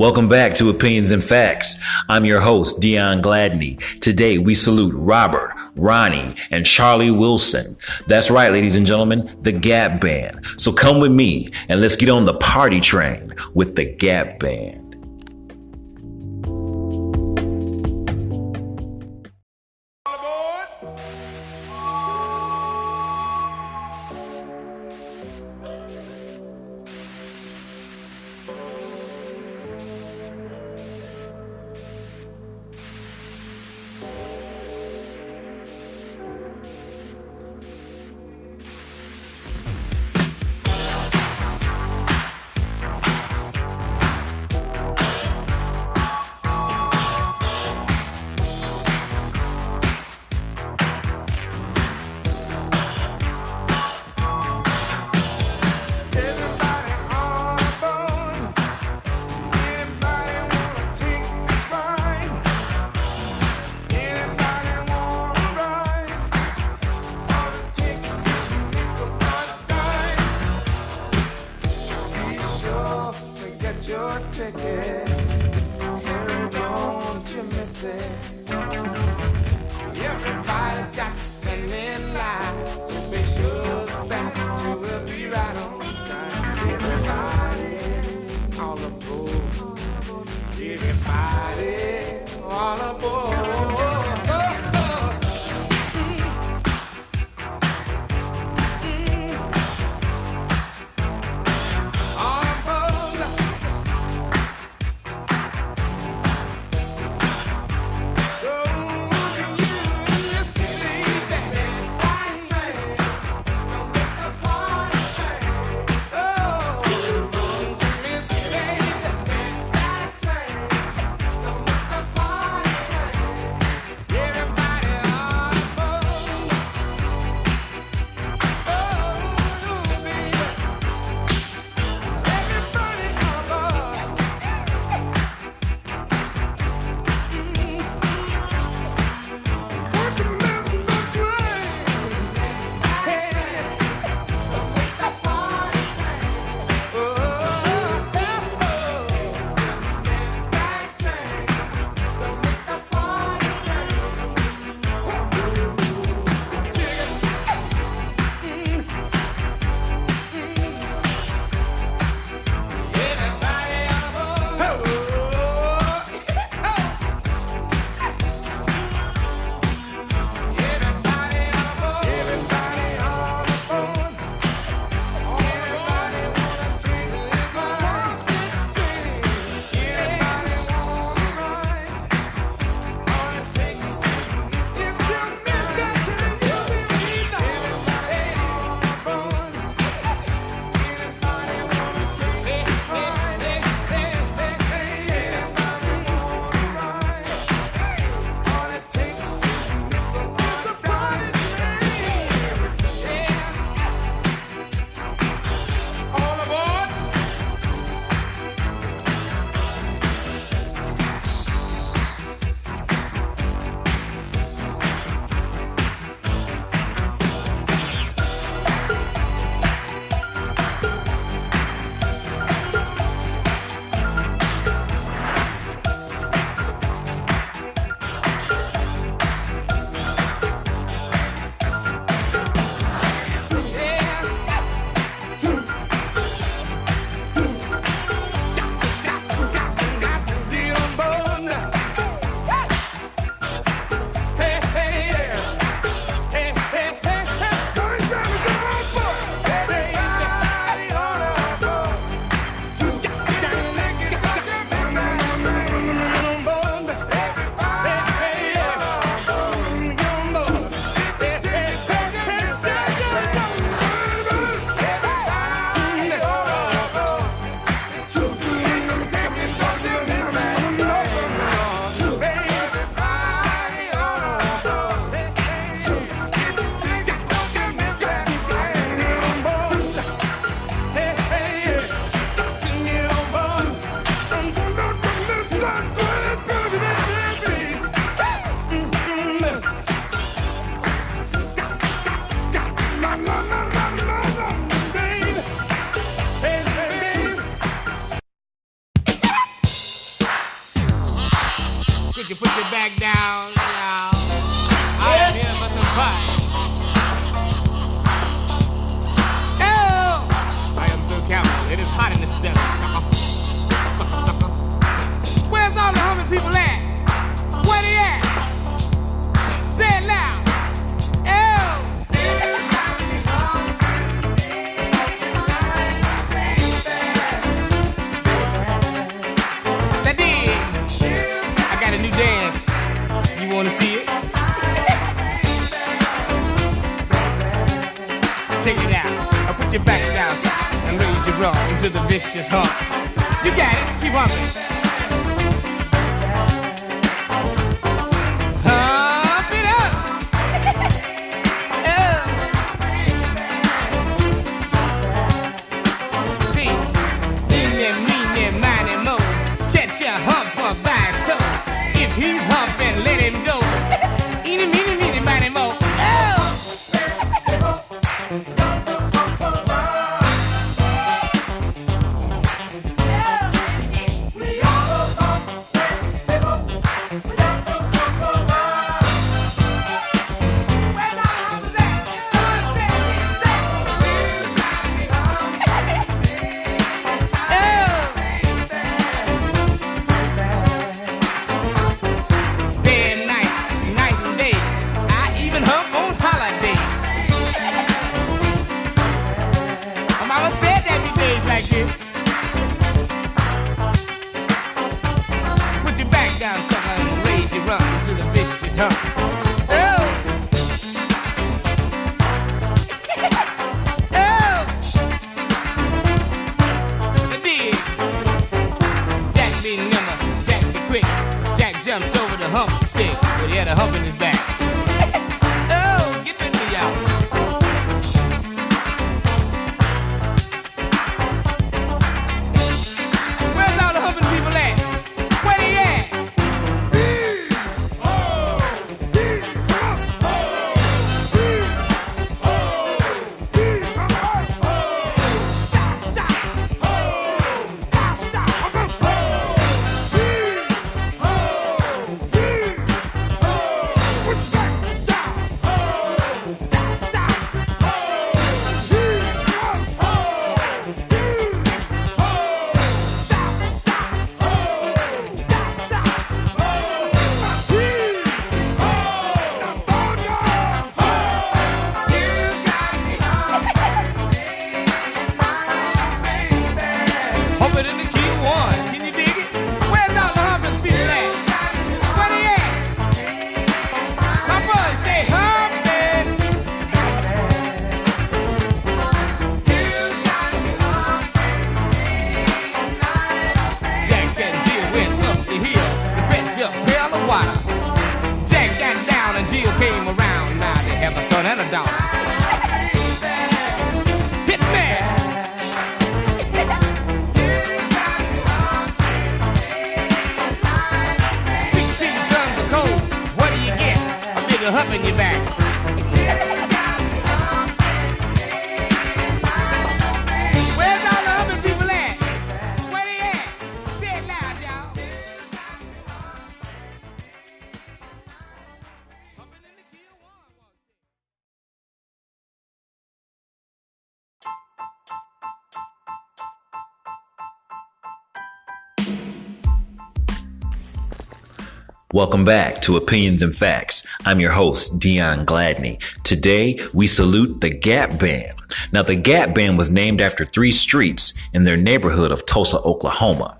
Welcome back to Opinions and Facts. I'm your host, Deon Gladney. Today we salute Robert, Ronnie, and Charlie Wilson. That's right, ladies and gentlemen, the Gap Band. So come with me and let's get on the party train with the Gap Band. Hurry, don't you miss it. He's let him go. clapping your back. Welcome back to Opinions and Facts. I'm your host, Deon Gladney. Today, we salute the Gap Band. Now, the Gap Band was named after three streets in their neighborhood of Tulsa, Oklahoma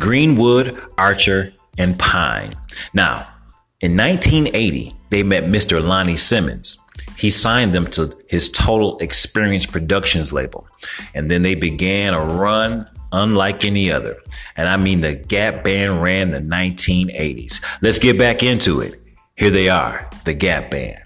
Greenwood, Archer, and Pine. Now, in 1980, they met Mr. Lonnie Simmons. He signed them to his Total Experience Productions label, and then they began a run unlike any other. And I mean, the Gap Band ran the 1980s. Let's get back into it. Here they are, the Gap Band.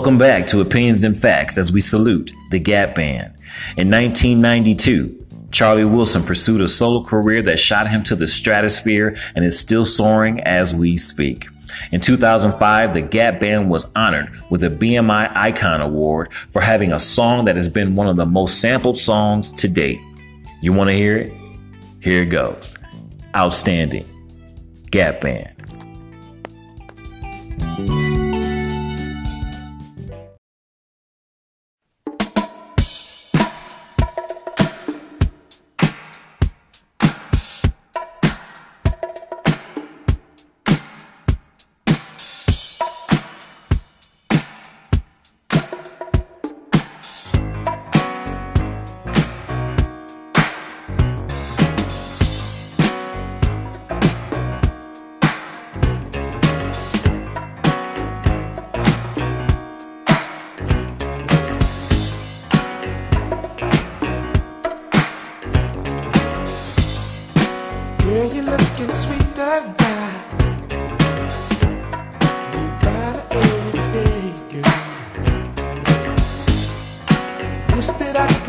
Welcome back to Opinions and Facts as we salute the Gap Band. In 1992, Charlie Wilson pursued a solo career that shot him to the stratosphere and is still soaring as we speak. In 2005, the Gap Band was honored with a BMI Icon Award for having a song that has been one of the most sampled songs to date. You want to hear it? Here it goes. Outstanding. Gap Band.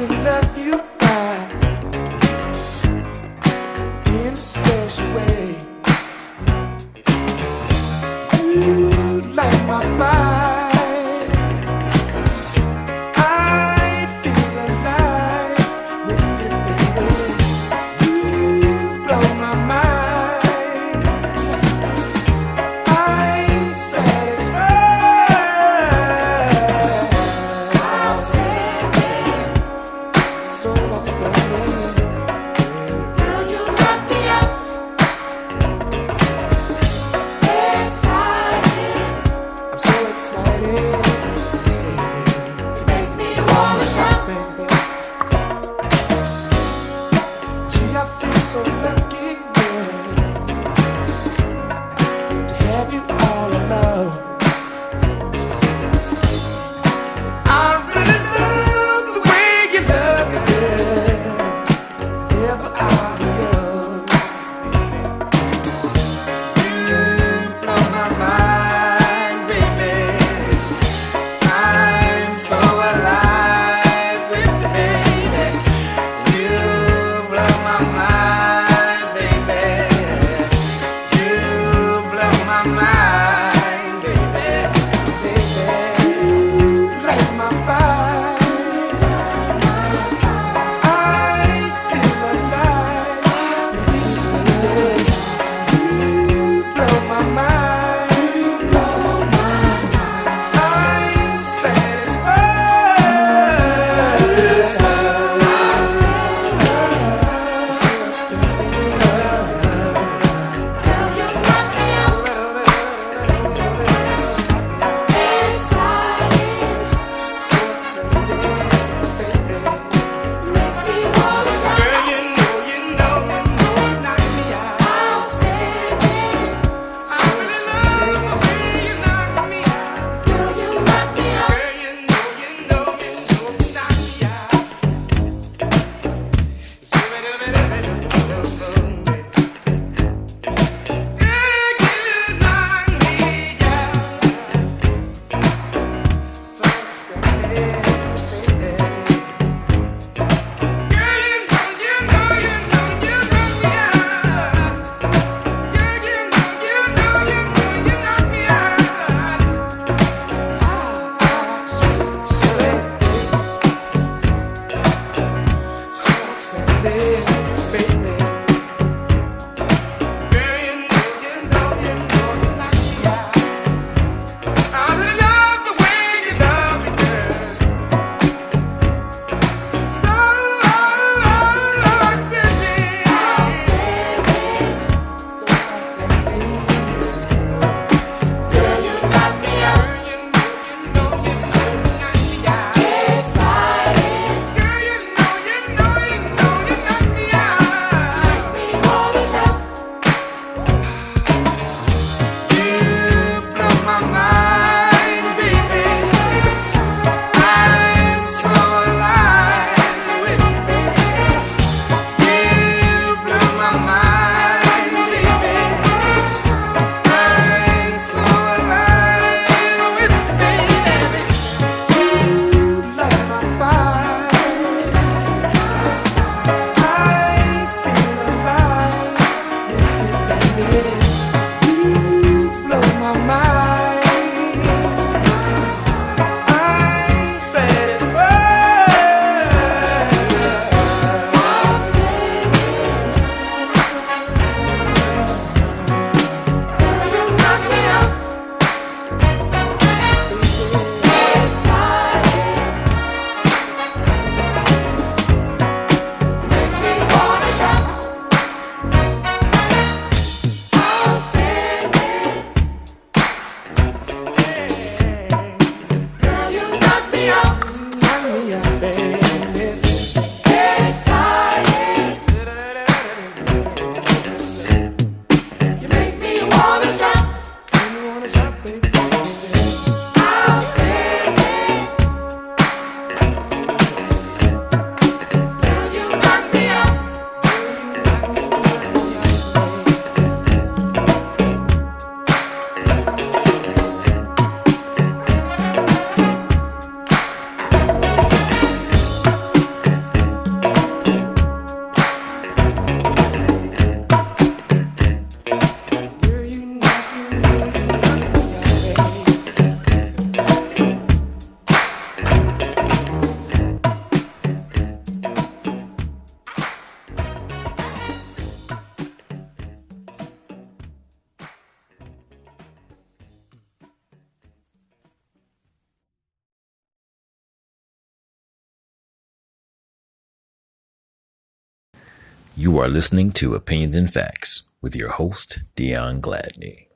That I You are listening to Opinions and Facts with your host, Deon Gladney.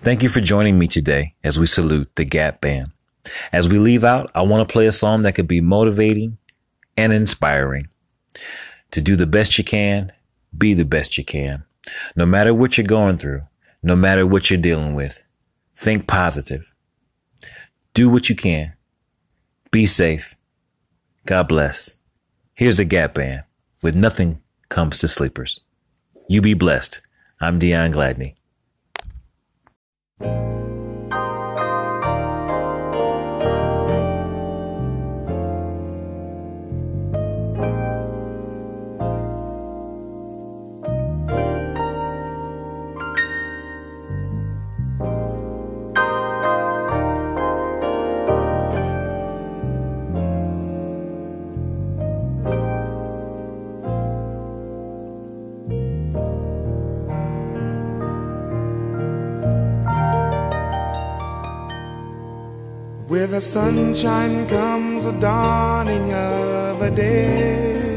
Thank you for joining me today as we salute the Gap Band. As we leave out, I want to play a song that could be motivating and inspiring. To do the best you can, be the best you can. No matter what you're going through, no matter what you're dealing with, think positive. Do what you can. Be safe. God bless. Here's the Gap Band with Nothing Comes to Sleepers. You be blessed. I'm Deon Gladney. With the sunshine comes the dawning of a day.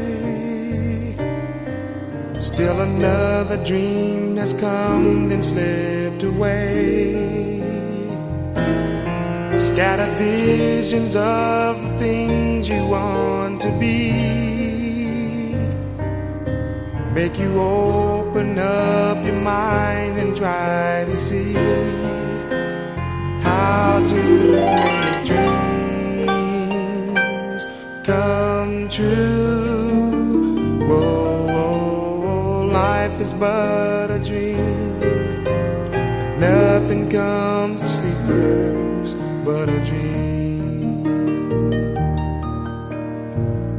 Still another dream has come and slipped away. Scattered visions of the things you want to be. Make you open up your mind and try to see how to true. Whoa, life is but a dream. Nothing comes to sleepers but a dream.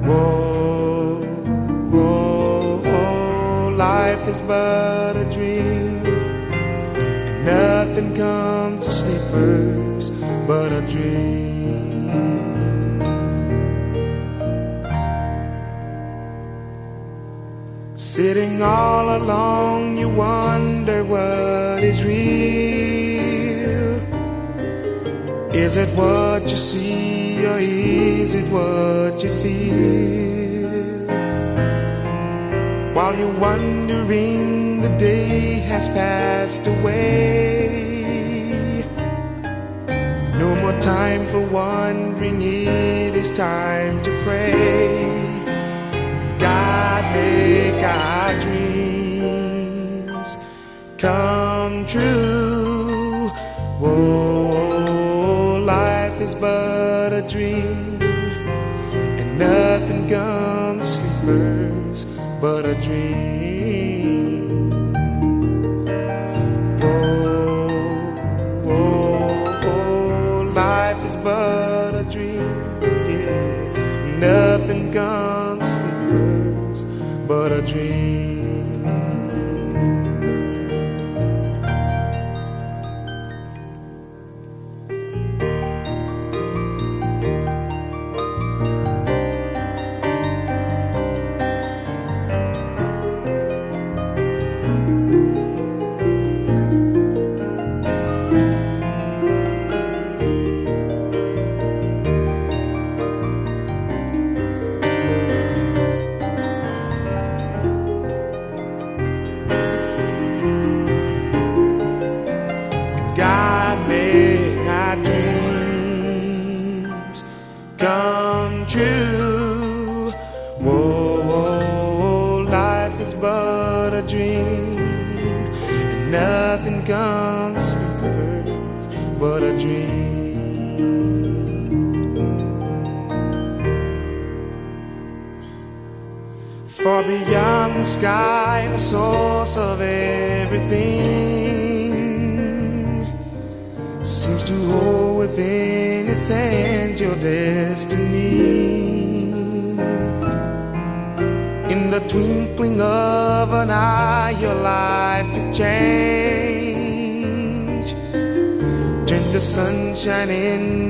Whoa, whoa, whoa, life is but a dream. Nothing comes to sleepers but a dream. Sitting all alone, you wonder what is real. Is it what you see, or is it what you feel? While you're wondering, the day has passed away. No more time for wondering, it is time to pray. God, make our dreams come true. Whoa, life is but a dream, and nothing comes sleepers but a dream.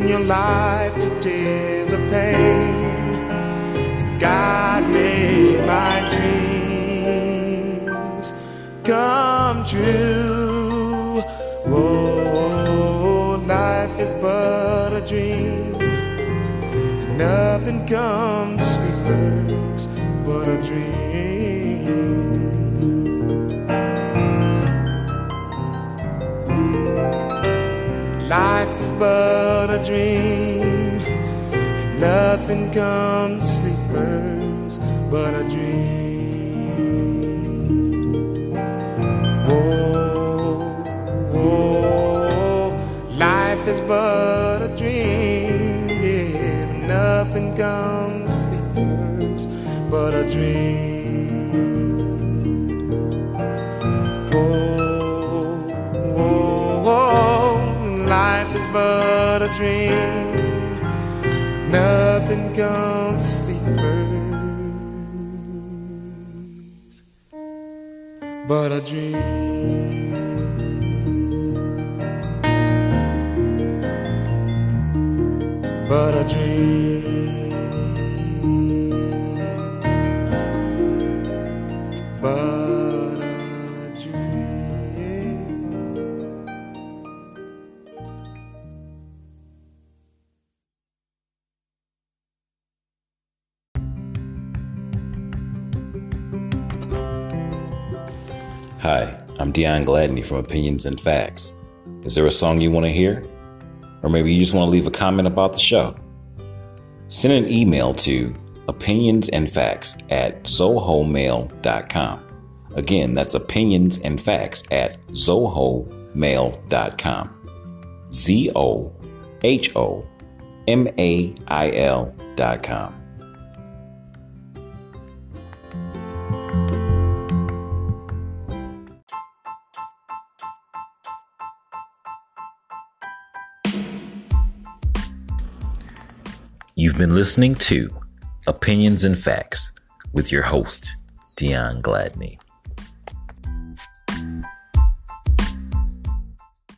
In your life to tears of pain. God made my dreams come true. Whoa, life is but a dream. And nothing comes to sleepers but a dream. Life but a dream. And nothing comes to sleepers but a dream. Whoa, whoa, life is but a dream. Yeah, nothing comes to sleepers but a dream. Whoa, whoa, life but a dream. Nothing comes sleepers but a dream. But a dream. Deon Gladney from Opinions and Facts. Is there a song you want to hear? Or maybe you just want to leave a comment about the show? Send an email to opinionsandfacts at zohomail.com. Again, that's opinions and facts at zohomail.com. Z O H O M A I L You've been listening to Opinions and Facts with your host, Deon Gladney.